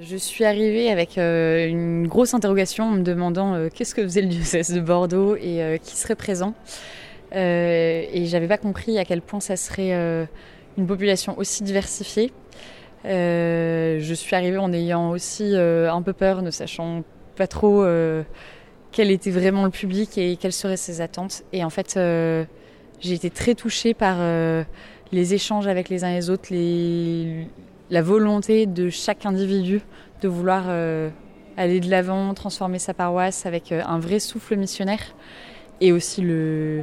Je suis arrivée avec euh, une grosse interrogation en me demandant euh, qu'est-ce que faisait le diocèse de Bordeaux et euh, qui serait présent. et j'avais pas compris à quel point ça serait une population aussi diversifiée. je suis arrivée en ayant aussi un peu peur, ne sachant pas trop quel était vraiment le public et quelles seraient ses attentes. Et en fait, j'ai été très touchée par les échanges avec les uns et les autres, la volonté de chaque individu de vouloir euh, aller de l'avant, transformer sa paroisse avec euh, un vrai souffle missionnaire et aussi le,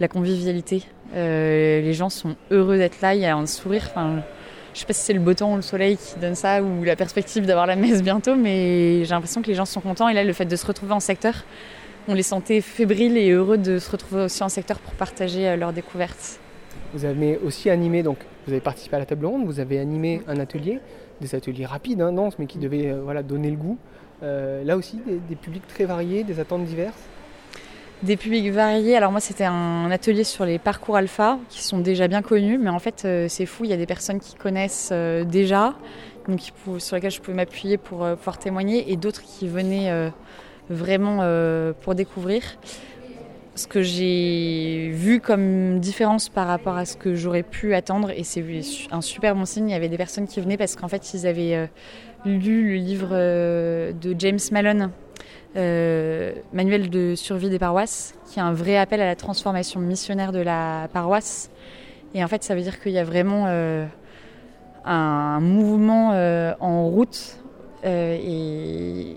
la convivialité. Euh, les gens sont heureux d'être là, il y a un sourire. Enfin, je sais pas si c'est le beau temps ou le soleil qui donne ça ou la perspective d'avoir la messe bientôt, mais j'ai l'impression que les gens sont contents. Et là, le fait de se retrouver en secteur, on les sentait fébriles et heureux de se retrouver aussi en secteur pour partager leurs découvertes. Vous avez aussi animé, donc vous avez participé à la table ronde, vous avez animé un atelier, des ateliers rapides, hein, mais qui devaient euh, voilà, donner le goût. Euh, là aussi, des, publics très variés, des attentes diverses des publics variés. Alors moi, c'était un atelier sur les parcours alpha qui sont déjà bien connus, mais en fait, euh, c'est fou. Il y a des personnes qui connaissent déjà, donc sur lesquelles je pouvais m'appuyer pour pouvoir témoigner, et d'autres qui venaient vraiment pour découvrir ce que j'ai vu comme différence par rapport à ce que j'aurais pu attendre, et c'est un super bon signe, il y avait des personnes qui venaient parce qu'en fait ils avaient euh, lu le livre euh, de James Malone, euh, Manuel de survie des paroisses, qui est un vrai appel à la transformation missionnaire de la paroisse. Et en fait ça veut dire qu'il y a vraiment un mouvement en route et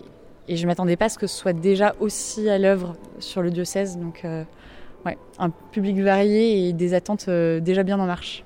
et je ne m'attendais pas à ce que ce soit déjà aussi à l'œuvre sur le diocèse. Donc, euh, ouais, un public varié et des attentes euh, déjà bien en marche.